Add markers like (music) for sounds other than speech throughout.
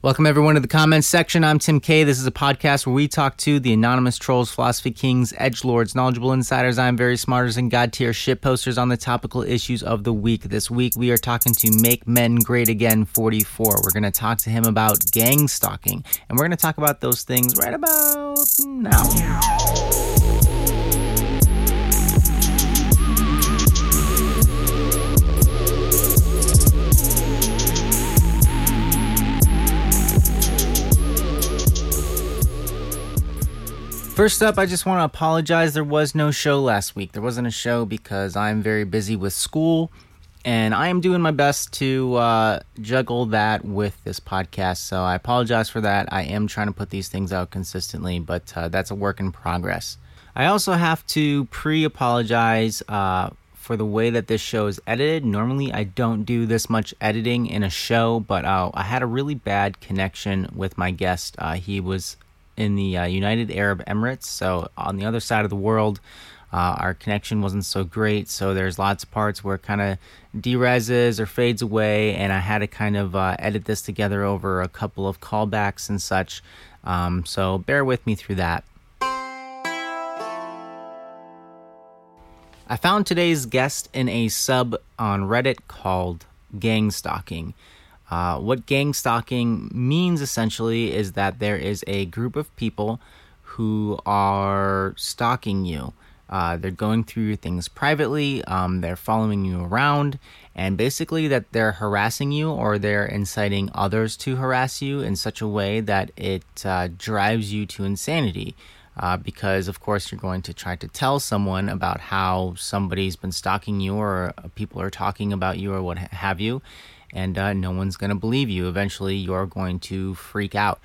Welcome, everyone, to the comments section. I'm Tim K. This is a podcast where we talk to the anonymous trolls, philosophy kings, edge lords, knowledgeable insiders, I'm very smarters, and god tier shit posters on the topical issues of the week. This week, we are talking to Make Men Great Again 44. We're going to talk to him about gang stalking, and we're going to talk about those things right about now. First up, I just want to apologize. There was no show last week. There wasn't a show because I'm very busy with school, and I am doing my best to uh, juggle that with this podcast. So I apologize for that. I am trying to put these things out consistently, but uh, that's a work in progress. I also have to pre apologize uh, for the way that this show is edited. Normally, I don't do this much editing in a show, but uh, I had a really bad connection with my guest. Uh, he was in the uh, United Arab Emirates, so on the other side of the world. Uh, our connection wasn't so great, so there's lots of parts where it kind of dereses or fades away, and I had to kind of uh, edit this together over a couple of callbacks and such. Um, so bear with me through that. I found today's guest in a sub on Reddit called Gang Stalking. Uh, what gang stalking means essentially is that there is a group of people who are stalking you. Uh, they're going through your things privately, um, they're following you around, and basically that they're harassing you or they're inciting others to harass you in such a way that it uh, drives you to insanity. Uh, because, of course, you're going to try to tell someone about how somebody's been stalking you or people are talking about you or what have you and uh, no one's going to believe you. Eventually, you're going to freak out.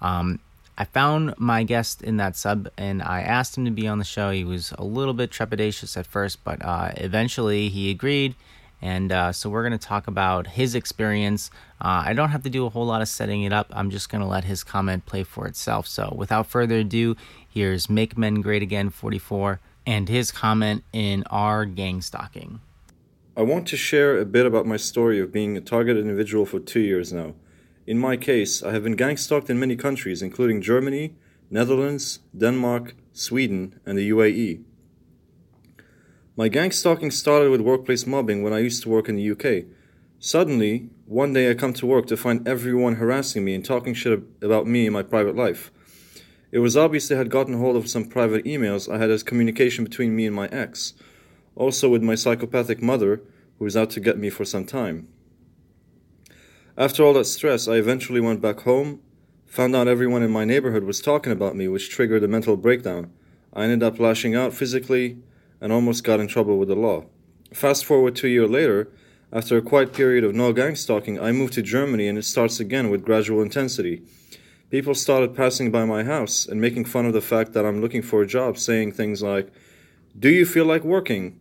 Um, I found my guest in that sub and I asked him to be on the show. He was a little bit trepidatious at first, but uh, eventually he agreed. And uh, so we're going to talk about his experience. Uh, I don't have to do a whole lot of setting it up. I'm just going to let his comment play for itself. So without further ado, here's Make Men Great Again 44 and his comment in our gang stalking. I want to share a bit about my story of being a targeted individual for two years now. In my case, I have been gang stalked in many countries, including Germany, Netherlands, Denmark, Sweden, and the UAE. My gang stalking started with workplace mobbing when I used to work in the UK. Suddenly, one day I come to work to find everyone harassing me and talking shit about me and my private life. It was obvious they had gotten hold of some private emails I had as communication between me and my ex also with my psychopathic mother, who was out to get me for some time. After all that stress, I eventually went back home, found out everyone in my neighborhood was talking about me, which triggered a mental breakdown. I ended up lashing out physically and almost got in trouble with the law. Fast forward two years later, after a quiet period of no gang stalking, I moved to Germany and it starts again with gradual intensity. People started passing by my house and making fun of the fact that I'm looking for a job, saying things like, Do you feel like working?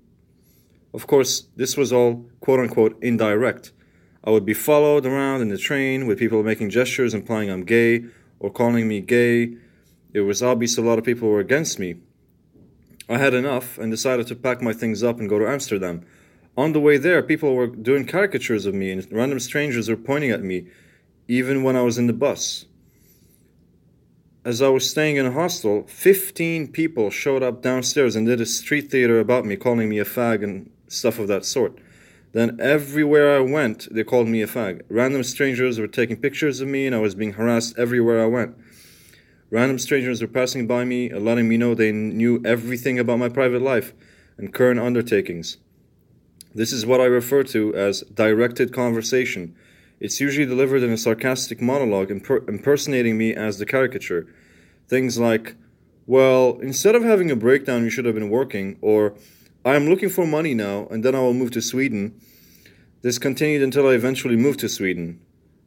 Of course, this was all quote unquote indirect. I would be followed around in the train with people making gestures implying I'm gay or calling me gay. It was obvious a lot of people were against me. I had enough and decided to pack my things up and go to Amsterdam. On the way there, people were doing caricatures of me and random strangers were pointing at me, even when I was in the bus. As I was staying in a hostel, 15 people showed up downstairs and did a street theater about me, calling me a fag and stuff of that sort. Then everywhere I went, they called me a fag. Random strangers were taking pictures of me, and I was being harassed everywhere I went. Random strangers were passing by me, uh, letting me know they knew everything about my private life and current undertakings. This is what I refer to as directed conversation. It's usually delivered in a sarcastic monologue, imper- impersonating me as the caricature. Things like, well, instead of having a breakdown, you should have been working, or I am looking for money now, and then I will move to Sweden. This continued until I eventually moved to Sweden.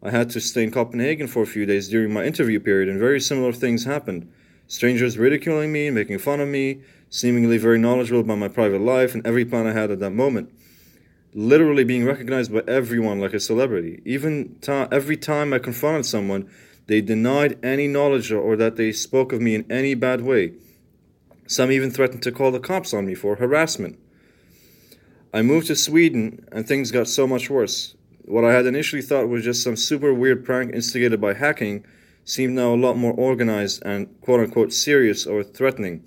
I had to stay in Copenhagen for a few days during my interview period, and very similar things happened. Strangers ridiculing me, making fun of me, seemingly very knowledgeable about my private life and every plan I had at that moment. Literally being recognized by everyone like a celebrity. Even ta- every time I confronted someone, they denied any knowledge or that they spoke of me in any bad way. Some even threatened to call the cops on me for harassment. I moved to Sweden and things got so much worse. What I had initially thought was just some super weird prank instigated by hacking seemed now a lot more organized and quote unquote serious or threatening.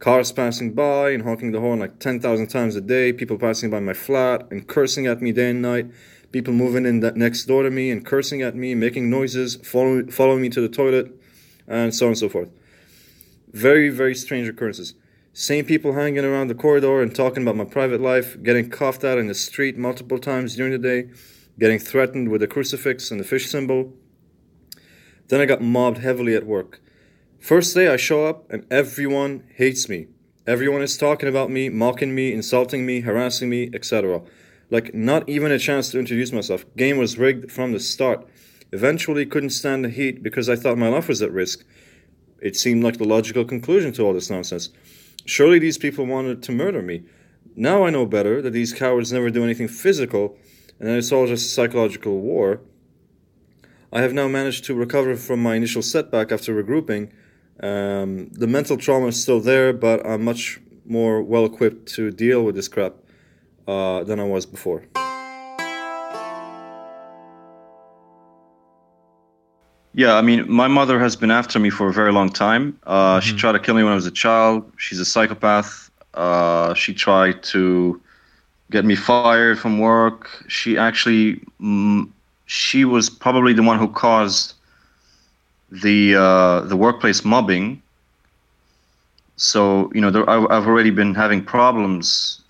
Cars passing by and honking the horn like 10,000 times a day, people passing by my flat and cursing at me day and night, people moving in that next door to me and cursing at me, making noises, follow, following me to the toilet, and so on and so forth. Very, very strange occurrences. Same people hanging around the corridor and talking about my private life, getting coughed at in the street multiple times during the day, getting threatened with a crucifix and the fish symbol. Then I got mobbed heavily at work. First day I show up and everyone hates me. Everyone is talking about me, mocking me, insulting me, harassing me, etc. Like not even a chance to introduce myself. Game was rigged from the start. Eventually couldn't stand the heat because I thought my life was at risk. It seemed like the logical conclusion to all this nonsense. Surely these people wanted to murder me. Now I know better that these cowards never do anything physical and that it's all just a psychological war. I have now managed to recover from my initial setback after regrouping um, the mental trauma is still there, but I'm much more well equipped to deal with this crap uh, than I was before. Yeah, I mean, my mother has been after me for a very long time. Uh, mm-hmm. She tried to kill me when I was a child. She's a psychopath. Uh, she tried to get me fired from work. She actually, mm, she was probably the one who caused the uh, the workplace mobbing. So you know, there, I, I've already been having problems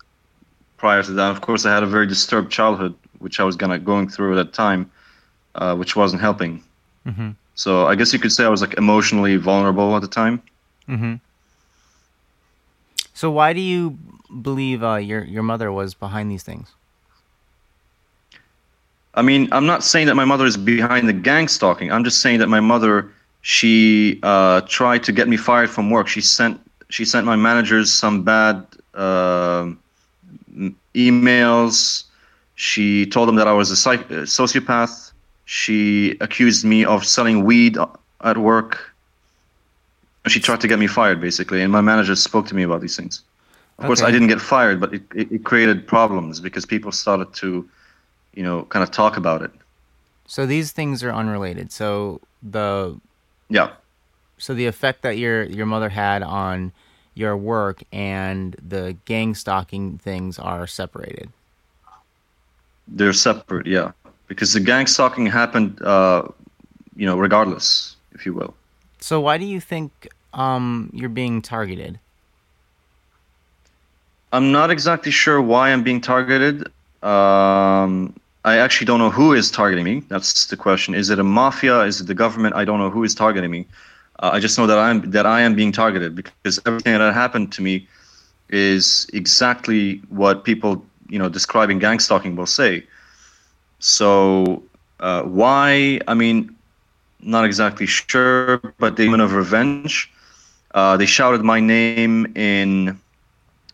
prior to that. Of course, I had a very disturbed childhood, which I was gonna going through at that time, uh, which wasn't helping. Mm-hmm. So I guess you could say I was like emotionally vulnerable at the time. Mm-hmm. So why do you believe uh, your your mother was behind these things? I mean, I'm not saying that my mother is behind the gang stalking. I'm just saying that my mother, she uh, tried to get me fired from work. She sent she sent my managers some bad uh, emails. She told them that I was a psych- sociopath. She accused me of selling weed at work. She tried to get me fired, basically. And my manager spoke to me about these things. Of okay. course, I didn't get fired, but it, it, it created problems because people started to you know, kind of talk about it. So these things are unrelated. So the yeah. So the effect that your your mother had on your work and the gang stalking things are separated. They're separate, yeah, because the gang stalking happened, uh, you know, regardless, if you will. So why do you think um, you're being targeted? I'm not exactly sure why I'm being targeted. Um, I actually don't know who is targeting me. That's the question. Is it a mafia? Is it the government? I don't know who is targeting me. Uh, I just know that I'm that I am being targeted because everything that happened to me is exactly what people you know describing gang stalking will say. So uh, why? I mean, not exactly sure, but the element of revenge. Uh, they shouted my name in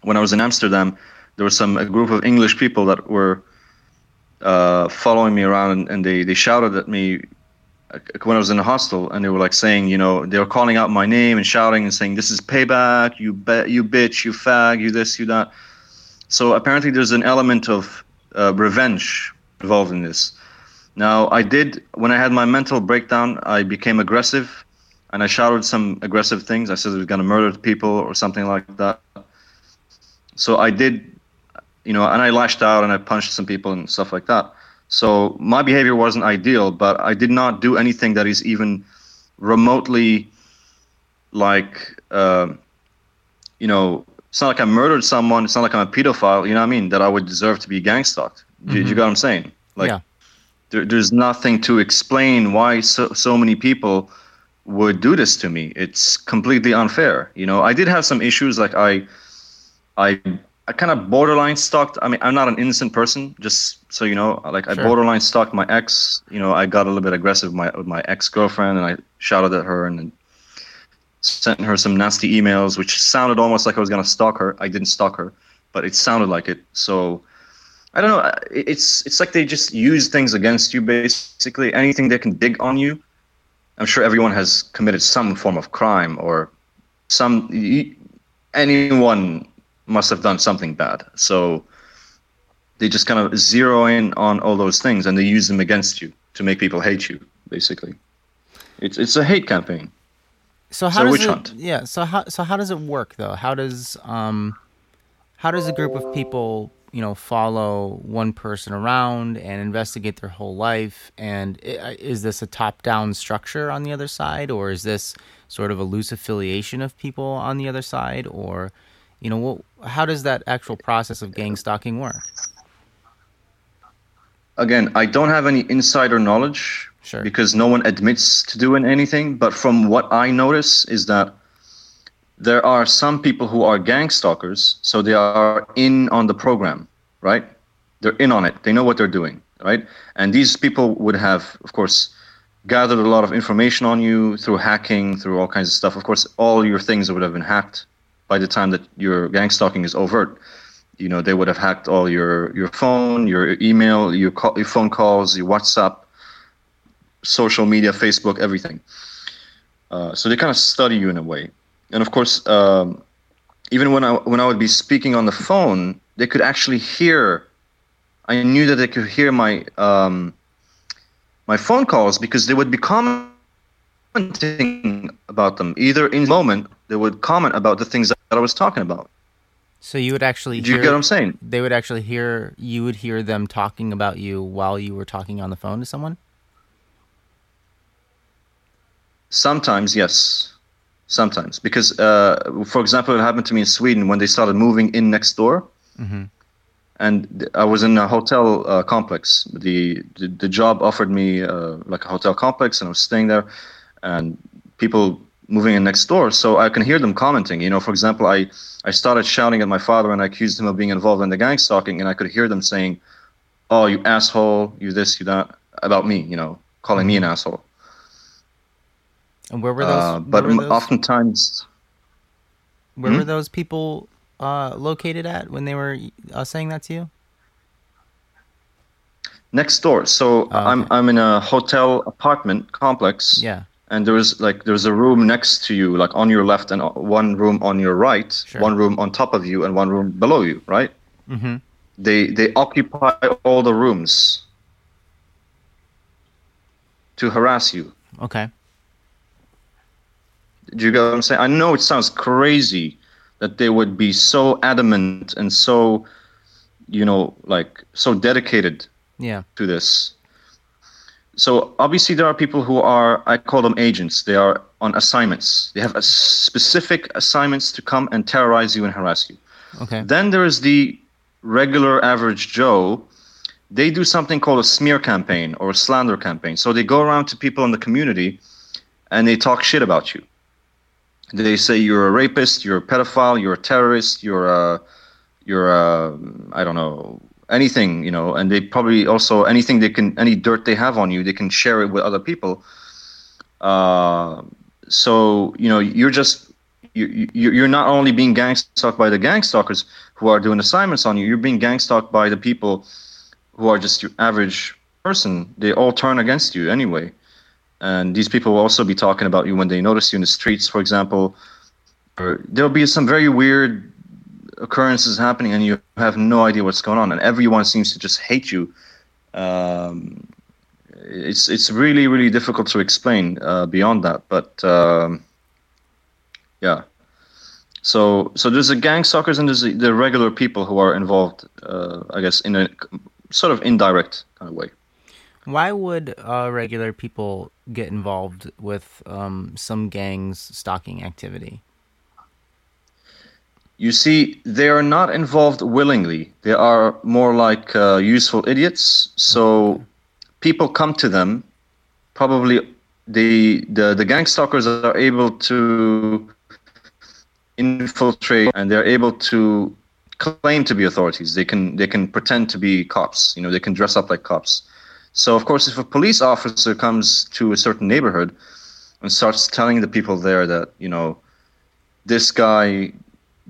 when I was in Amsterdam. There was some a group of English people that were uh, following me around and, and, they, they shouted at me uh, when I was in the hostel and they were like saying, you know, they were calling out my name and shouting and saying, this is payback, you bet, you bitch, you fag, you this, you that. So apparently there's an element of uh, revenge involved in this. Now, I did, when I had my mental breakdown, I became aggressive and I shouted some aggressive things. I said I was going to murder people or something like that. So I did you know, and I lashed out and I punched some people and stuff like that. So my behavior wasn't ideal, but I did not do anything that is even remotely like, uh, you know, it's not like I murdered someone. It's not like I'm a pedophile. You know what I mean? That I would deserve to be gang stalked. Mm-hmm. Do, you got what I'm saying? Like, yeah. there, there's nothing to explain why so, so many people would do this to me. It's completely unfair. You know, I did have some issues. Like I, I I kind of borderline stalked. I mean, I'm not an innocent person, just so you know. Like sure. I borderline stalked my ex. You know, I got a little bit aggressive with my with my ex girlfriend, and I shouted at her and sent her some nasty emails, which sounded almost like I was gonna stalk her. I didn't stalk her, but it sounded like it. So I don't know. It's it's like they just use things against you. Basically, anything they can dig on you. I'm sure everyone has committed some form of crime or some anyone must have done something bad. So they just kind of zero in on all those things and they use them against you to make people hate you. Basically, it's it's a hate campaign. So how So does witch it, hunt. Yeah. So how so how does it work though? How does um how does a group of people you know follow one person around and investigate their whole life? And is this a top down structure on the other side, or is this sort of a loose affiliation of people on the other side, or you know what, how does that actual process of gang stalking work? Again, I don't have any insider knowledge Sure. because no one admits to doing anything. But from what I notice is that there are some people who are gang stalkers, so they are in on the program, right? They're in on it. They know what they're doing, right? And these people would have, of course, gathered a lot of information on you through hacking, through all kinds of stuff. Of course, all your things would have been hacked by the time that your gang stalking is overt. You know, they would have hacked all your your phone, your email, your call, your phone calls, your WhatsApp, social media, Facebook, everything. Uh, so they kind of study you in a way, and of course, um, even when I when I would be speaking on the phone, they could actually hear. I knew that they could hear my um, my phone calls because they would be commenting about them. Either in the moment, they would comment about the things that I was talking about. So you would actually Do you hear, get what I'm saying? they would actually hear you would hear them talking about you while you were talking on the phone to someone. Sometimes, yes. Sometimes, because uh, for example, it happened to me in Sweden when they started moving in next door, Mhm. and I was in a hotel uh, complex. The, the the job offered me uh, like a hotel complex, and I was staying there, and people moving in next door, so I can hear them commenting. You know, for example, I I started shouting at my father, and I accused him of being involved in the gang stalking, and I could hear them saying, "Oh, you asshole! You this, you that," about me. You know, calling me an asshole. And where were those? Uh, but were those, oftentimes. where Hmm? were those people uh, located at when they were uh, saying that to you? next door. So Oh, I'm. I'm in a hotel apartment complex, Yeah. and there's like there's a room next to you, like on your left, and one room on your right, Sure. one room on top of you, and one room below you. Right? Mm-hmm. They they occupy all the rooms to harass you. Okay. Do you get what I'm saying? I know it sounds crazy that they would be so adamant and so, you know, like so dedicated Yeah. to this. So obviously there are people who are I call them agents. They are on assignments. They have a specific assignments to come and terrorize you and harass you. Okay. Then there is the regular average Joe. They do something called a smear campaign or a slander campaign. So they go around to people in the community and they talk shit about you. They say you're a rapist, you're a pedophile, you're a terrorist, you're a, you're a, I don't know, anything, you know. And they probably also anything they can, any dirt they have on you, they can share it with other people. Uh, so you know, you're just you, you you're not only being gang stalked by the gang stalkers who are doing assignments on you, you're being gang stalked by the people who are just your average person. They all turn against you anyway. And these people will also be talking about you when they notice you in the streets, for example. Or there'll be some very weird occurrences happening, and you have no idea what's going on, and everyone seems to just hate you. Um, it's it's really really difficult to explain uh, beyond that, but um, yeah. So so there's the gang stalkers and there's the, regular people who are involved, uh, I guess, in a sort of indirect kind of way. Why would uh, regular people get involved with um, some gangs stalking activity? You see, they are not involved willingly. They are more like uh, useful idiots. So people come to them. Probably the the the gang stalkers are able to infiltrate, and they're able to claim to be authorities. They can they can pretend to be cops. You know, they can dress up like cops. So of course, if a police officer comes to a certain neighborhood and starts telling the people there that you know this guy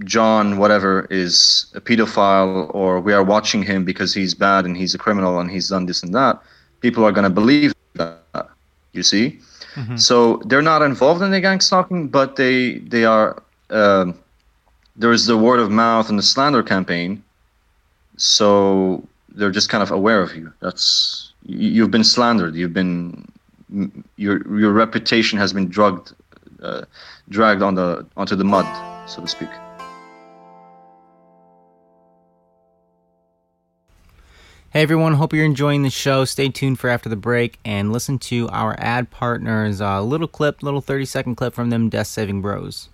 John, whatever, is a pedophile, or we are watching him because he's bad and he's a criminal and he's done this and that, people are going to believe that. You see, so they're not involved in the gang stalking, but they they are. Um, there is the word of mouth and the slander campaign. So they're just kind of aware of you. That's you've been slandered. You've been your your reputation has been drugged, uh, dragged on the onto the mud, so to speak. Hey everyone, hope you're enjoying the show. Stay tuned for after the break and listen to our ad partners' uh, little clip, little 30 second clip from them, Death Saving Bros.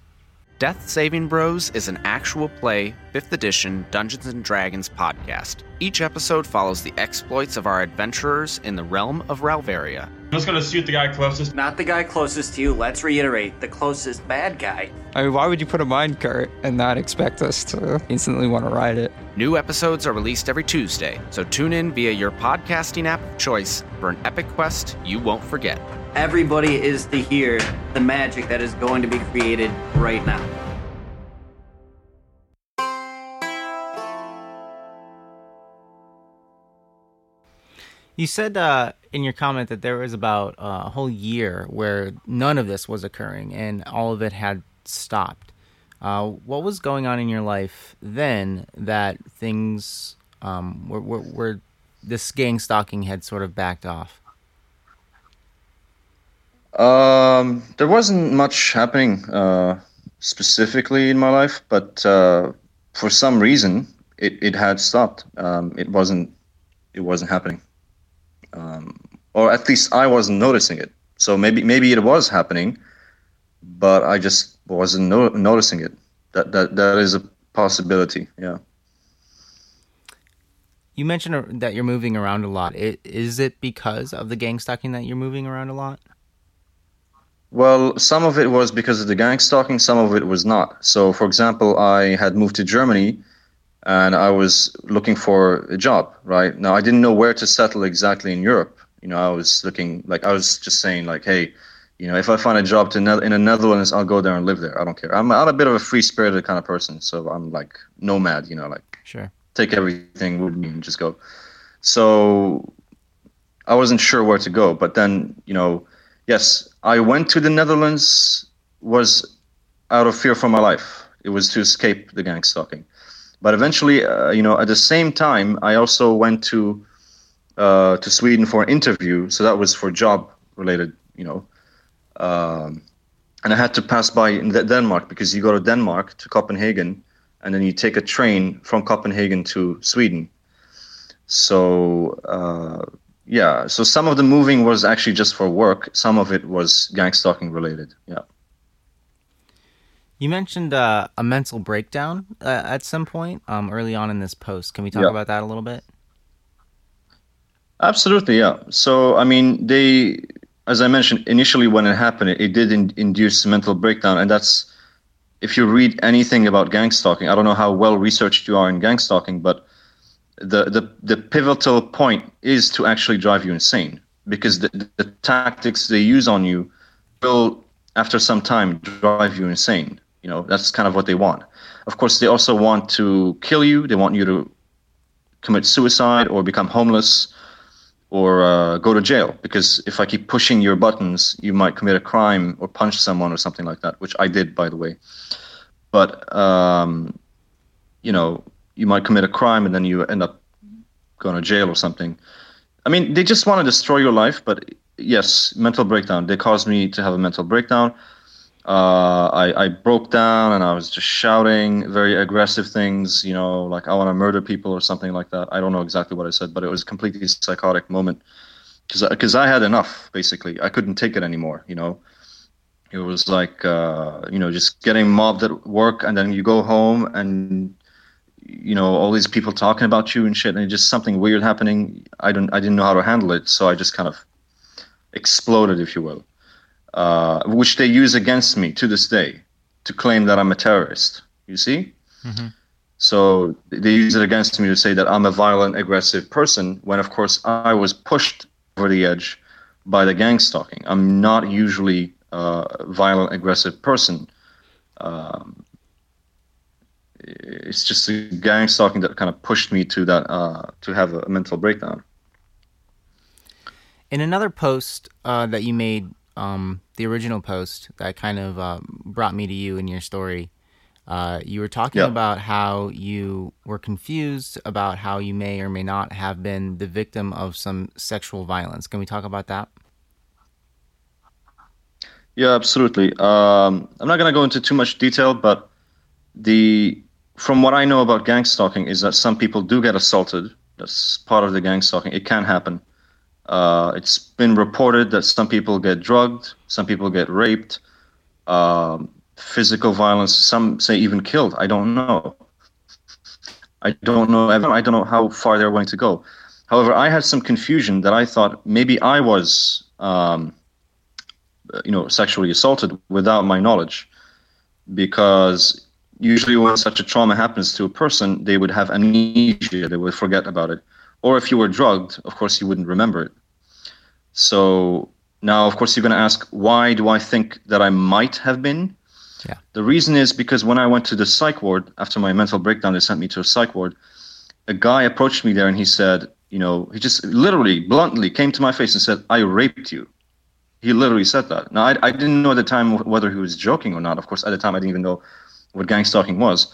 Death Saving Bros is an actual play, 5th edition Dungeons and Dragons podcast. Each episode follows the exploits of our adventurers in the realm of Ralvaria. I'm just gonna shoot the guy closest. Not the guy closest to you. Let's reiterate the closest bad guy. I mean, why would you put a mine cart and not expect us to instantly want to ride it? New episodes are released every Tuesday, so tune in via your podcasting app of choice for an epic quest you won't forget. Everybody is to hear the magic that is going to be created right now. You said uh, in your comment that there was about uh, a whole year where none of this was occurring and all of it had stopped. Uh, what was going on in your life then that things um, were, were, were this gang stalking had sort of backed off? Um, there wasn't much happening uh, specifically in my life, but uh, for some reason it, it had stopped. Um, it wasn't it wasn't happening, um, or at least I wasn't noticing it. So maybe maybe it was happening, but I just wasn't no- noticing it. That that that is a possibility. Yeah. You mentioned that you're moving around a lot. Is it because of the gang stalking that you're moving around a lot? Well, some of it was because of the gang stalking, some of it was not. So, for example, I had moved to Germany and I was looking for a job, right? Now, I didn't know where to settle exactly in Europe. You know, I was looking, like, I was just saying, like, hey, you know, if I find a job to ne- in the Netherlands, I'll go there and live there. I don't care. I'm, I'm a bit of a free spirited kind of person. So I'm like nomad, you know, like, sure, take everything with me and just go. So I wasn't sure where to go. But then, you know, yes, I went to the Netherlands was out of fear for my life. It was to escape the gang stalking. But eventually, uh, you know, at the same time, I also went to uh, to Sweden for an interview. So that was for job related, you know. Um, and I had to pass by Denmark because you go to Denmark to Copenhagen, and then you take a train from Copenhagen to Sweden. So uh, yeah, so some of the moving was actually just for work. Some of it was gang stalking related. Yeah. You mentioned uh, a mental breakdown uh, at some point um, early on in this post. Can we talk Yeah. about that a little bit? Absolutely, yeah. So, I mean, they, as I mentioned initially, when it happened, it, it did in, induce mental breakdown, and that's if you read anything about gang stalking. I don't know how well researched you are in gang stalking, but the the, the pivotal point is to actually drive you insane because the, the tactics they use on you will, after some time, drive you insane. You know, that's kind of what they want. Of course, they also want to kill you. They want you to commit suicide or become homeless or uh, go to jail because if I keep pushing your buttons, you might commit a crime or punch someone or something like that, which I did, by the way. But um, you know, you might commit a crime and then you end up going to jail or something. I mean, they just want to destroy your life. But yes, mental breakdown. They caused me to have a mental breakdown. Uh, I, I broke down and I was just shouting very aggressive things, you know, like I want to murder people or something like that. I don't know exactly what I said, but it was a completely psychotic moment because I had enough. Basically, I couldn't take it anymore. You know, it was like uh, you know just getting mobbed at work, and then you go home and you know all these people talking about you and shit, and just something weird happening. I don't I didn't know how to handle it, so I just kind of exploded, if you will uh, which they use against me to this day to claim that I'm a terrorist. You see? So they use it against me to say that I'm a violent, aggressive person, when of course I was pushed over the edge by the gang stalking. I'm not usually a violent, aggressive person. Um, it's just the gang stalking that kind of pushed me to that uh, to have a mental breakdown. In another post uh, that you made, um, the original post that kind of uh, brought me to you in your story, Uh, you were talking Yeah. about how you were confused about how you may or may not have been the victim of some sexual violence. Can we talk about that? Yeah, absolutely. Um, I'm not going to go into too much detail, but the from what I know about gang stalking is that some people do get assaulted. That's part of the gang stalking. It can happen. Uh, it's been reported that some people get drugged, some people get raped, um, physical violence. Some say even killed. I don't know. I don't know. I don't know how far they're going to go. However, I had some confusion that I thought maybe I was. Um, you know sexually assaulted without my knowledge because usually when such a trauma happens to a person they would have amnesia they would forget about it or if you were drugged of course you wouldn't remember it so now of course you're going to ask why do i think that i might have been Yeah. the reason is because when i went to the psych ward after my mental breakdown they sent me to a psych ward a guy approached me there and he said you know he just literally bluntly came to my face and said i raped you he literally said that. Now, I, I didn't know at the time whether he was joking or not. Of course, at the time, I didn't even know what gang stalking was.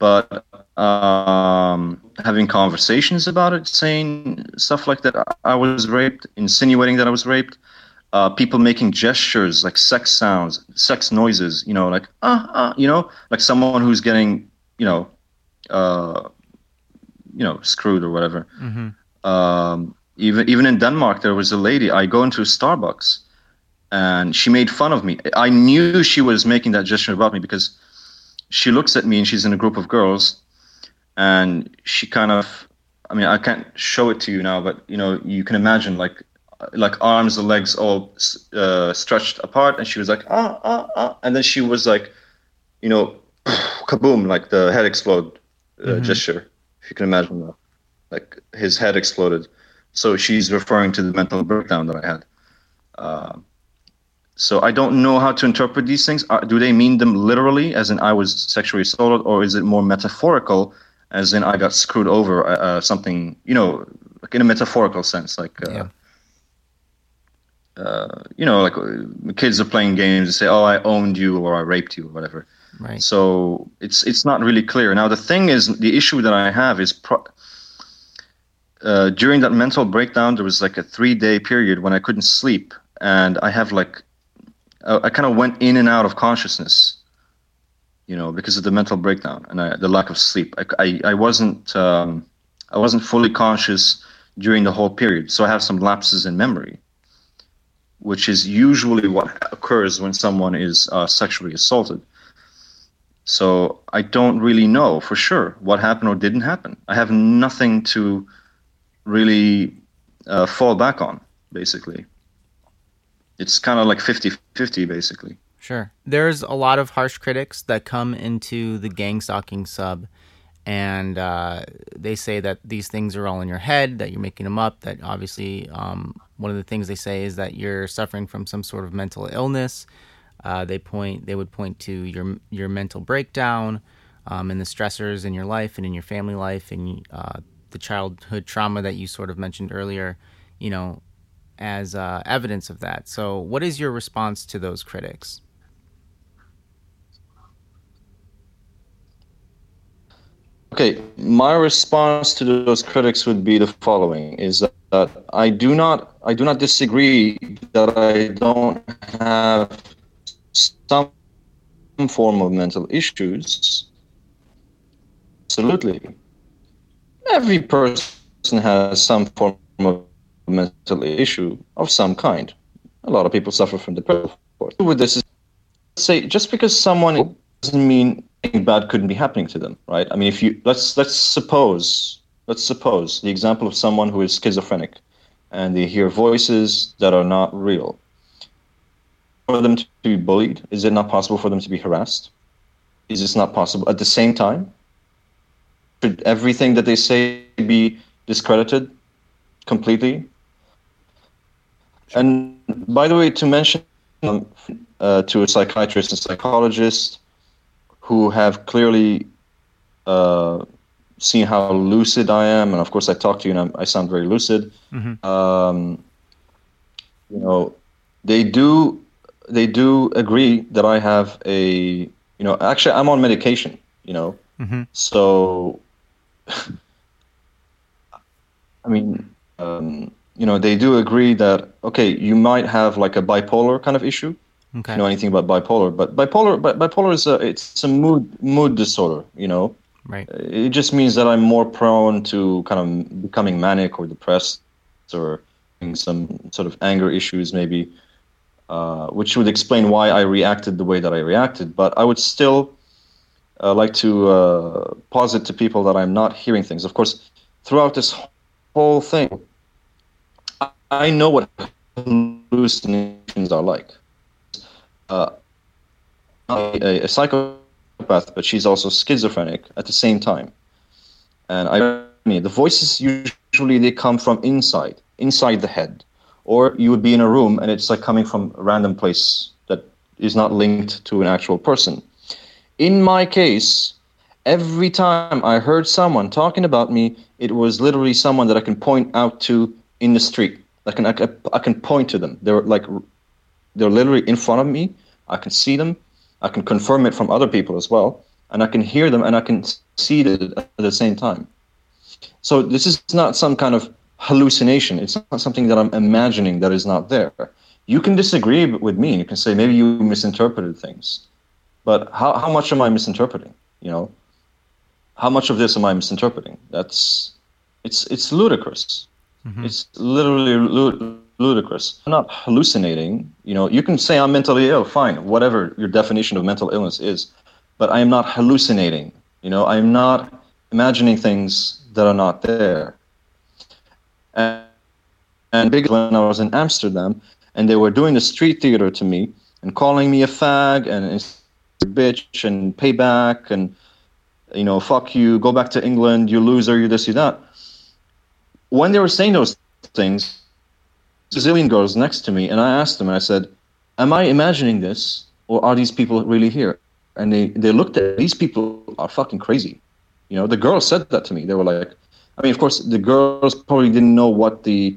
But um, having conversations about it, saying stuff like that, I- was raped, insinuating that I was raped, uh, people making gestures like sex sounds, sex noises, you know, like, ah, ah, you know, like someone who's getting, you know, uh, you know, screwed or whatever um, even even in Denmark, there was a lady. I go into Starbucks, and she made fun of me. I knew she was making that gesture about me because she looks at me and she's in a group of girls, and she kind of. I mean, I can't show it to you now, but you know, you can imagine like like arms and legs all uh, stretched apart, and she was like ah ah ah, and then she was like, you know, (sighs) kaboom, like the head explode uh, gesture. If you can imagine that like his head exploded. So she's referring to the mental breakdown that I had. Uh, so I don't know how to interpret these things. Uh, do they mean them literally, as in I was sexually assaulted, or is it more metaphorical, as in I got screwed over, uh, uh, something you know, like in a metaphorical sense, like. Uh, Yeah. Uh, you know, like uh, kids are playing games and say, "Oh, I owned you," or "I raped you," or whatever. Right. So it's it's not really clear. Now the thing is, the issue that I have is pro- uh, during that mental breakdown, there was like a three day period when I couldn't sleep, and I have like I, kind of went in and out of consciousness, you know, because of the mental breakdown and I, the lack of sleep. I I, I wasn't um, I wasn't fully conscious during the whole period, so I have some lapses in memory. Which is usually what occurs when someone is uh, sexually assaulted. So I don't really know for sure what happened or didn't happen. I have nothing to really uh, fall back on, basically. It's kind of like 50 50, basically. Sure. There's a lot of harsh critics that come into the gang stalking sub and uh, they say that these things are all in your head, that you're making them up, that obviously um, one of the things they say is that you're suffering from some sort of mental illness. Uh, they point, they would point to your your mental breakdown um, and the stressors in your life and in your family life and uh, the childhood trauma that you sort of mentioned earlier, you know, as uh, evidence of that. So, what is your response to those critics? Okay, my response to those critics would be the following: is that I do not, I do not disagree that I don't have some form of mental issues. Absolutely, every person has some form of mental issue of some kind. A lot of people suffer from depression. With this, is say just because someone doesn't mean anything bad couldn't be happening to them, right? I mean, if you let's let's suppose let's suppose the example of someone who is schizophrenic, and they hear voices that are not real. For them to be bullied, is it not possible for them to be harassed? Is this not possible at the same time? Should everything that they say be discredited completely? And by the way, to mention um, uh, to a psychiatrist and psychologist who have clearly uh, seen how lucid I am, and of course I talk to you and I'm, I sound very lucid. Um, you know, they do they do agree that I have a, you know, actually I'm on medication, you know, Mhm. so, (laughs) I mean, um, you know, they do agree that okay, you might have like a bipolar kind of issue. Okay. If you know anything about bipolar, but bipolar, but bipolar is a it's a mood mood disorder. You know, Right. it just means that I'm more prone to kind of becoming manic or depressed or having some sort of anger issues, maybe, uh, which would explain why I reacted the way that I reacted. But I would still uh, like to uh, posit to people that I'm not hearing things. Of course, throughout this whole thing, I- know what hallucinations are like. Uh, a, a psychopath, but she's also schizophrenic at the same time. And I mean, the voices usually they come from inside, inside the head, or you would be in a room and it's like coming from a random place that is not linked to an actual person. In my case, every time I heard someone talking about me, it was literally someone that I can point out to in the street. I can I I can point to them. They're like they're literally in front of me. I can see them. I can confirm it from other people as well, and I can hear them and I can see it at the same time. So this is not some kind of hallucination. It's not something that I'm imagining that is not there. You can disagree with me. You can say maybe you misinterpreted things, but how how much am I misinterpreting? You know, how much of this am I misinterpreting? That's it's it's ludicrous. Mm-hmm. It's literally lu- ludicrous. I'm not hallucinating. You know, you can say I'm mentally ill, fine, whatever your definition of mental illness is, but I am not hallucinating. You know, I am not imagining things that are not there. And, and big when I was in Amsterdam, and they were doing the street theater to me and calling me a fag and a bitch and payback and you know, fuck you, go back to England, you loser, you this, you that when they were saying those things, Brazilian girls next to me, and I asked them, and I said, "Am I imagining this, or are these people really here?" And they they looked at these people are fucking crazy. You know, the girls said that to me. They were like, I mean, of course, the girls probably didn't know what the,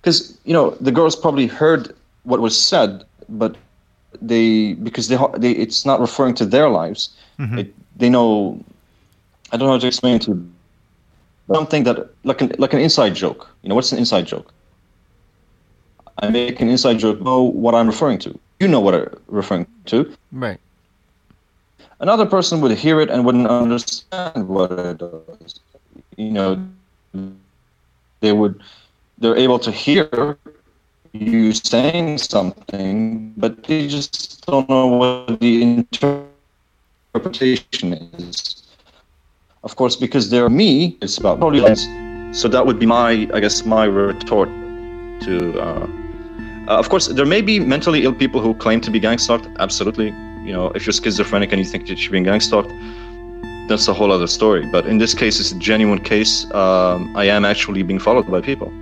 because you know, the girls probably heard what was said, but they because they they it's not referring to their lives. Mm-hmm. It, they know. I don't know how to explain it to you something that like an like an inside joke. You know, what's an inside joke? I make an inside joke. Know what I'm referring to. You know what I'm referring to. Right. Another person would hear it and wouldn't understand what it does. You know, they would. They're able to hear you saying something, but they just don't know what the interpretation is of course, because they're me, it's about. So that would be my, I guess, my retort to. Uh, uh, of course, there may be mentally ill people who claim to be gang stalked. Absolutely, you know, if you're schizophrenic and you think that you're being gang stalked, that's a whole other story. But in this case, it's a genuine case. Um, I am actually being followed by people.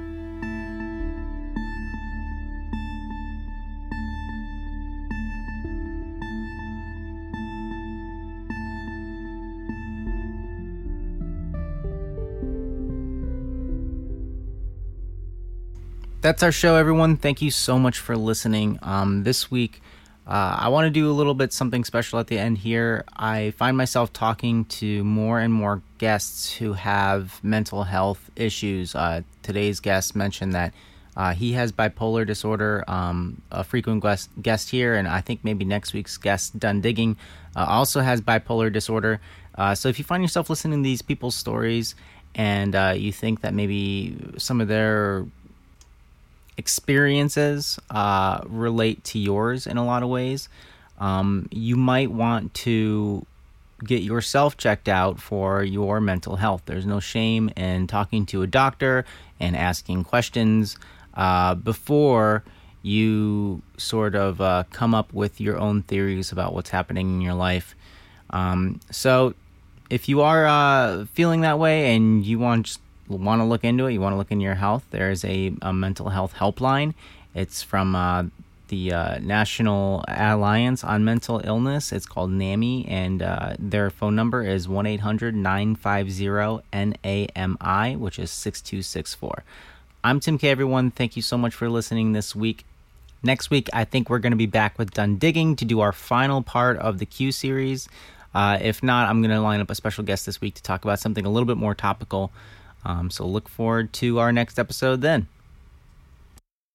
That's our show, everyone. Thank you so much for listening. Um, this week, uh, I want to do a little bit something special at the end here. I find myself talking to more and more guests who have mental health issues. Uh, today's guest mentioned that uh, he has bipolar disorder. Um, a frequent guest, guest here, and I think maybe next week's guest, Done Digging, uh, also has bipolar disorder. Uh, so if you find yourself listening to these people's stories and uh, you think that maybe some of their experiences uh, relate to yours in a lot of ways, um, you might want to get yourself checked out for your mental health. There's no shame in talking to a doctor and asking questions uh, before you sort of uh, come up with your own theories about what's happening in your life. Um, so, if you are uh, feeling that way and you want want to look into it, you want to look into your health, there is a, a mental health helpline. It's from uh, the uh, National Alliance on Mental Illness. It's called NAMI, and uh, their phone number is 1 800 950 NAMI, which is 6264. I'm Tim K, everyone. Thank you so much for listening this week. Next week, I think we're going to be back with Done Digging to do our final part of the Q series. Uh, if not, I'm going to line up a special guest this week to talk about something a little bit more topical. Um, so look forward to our next episode then.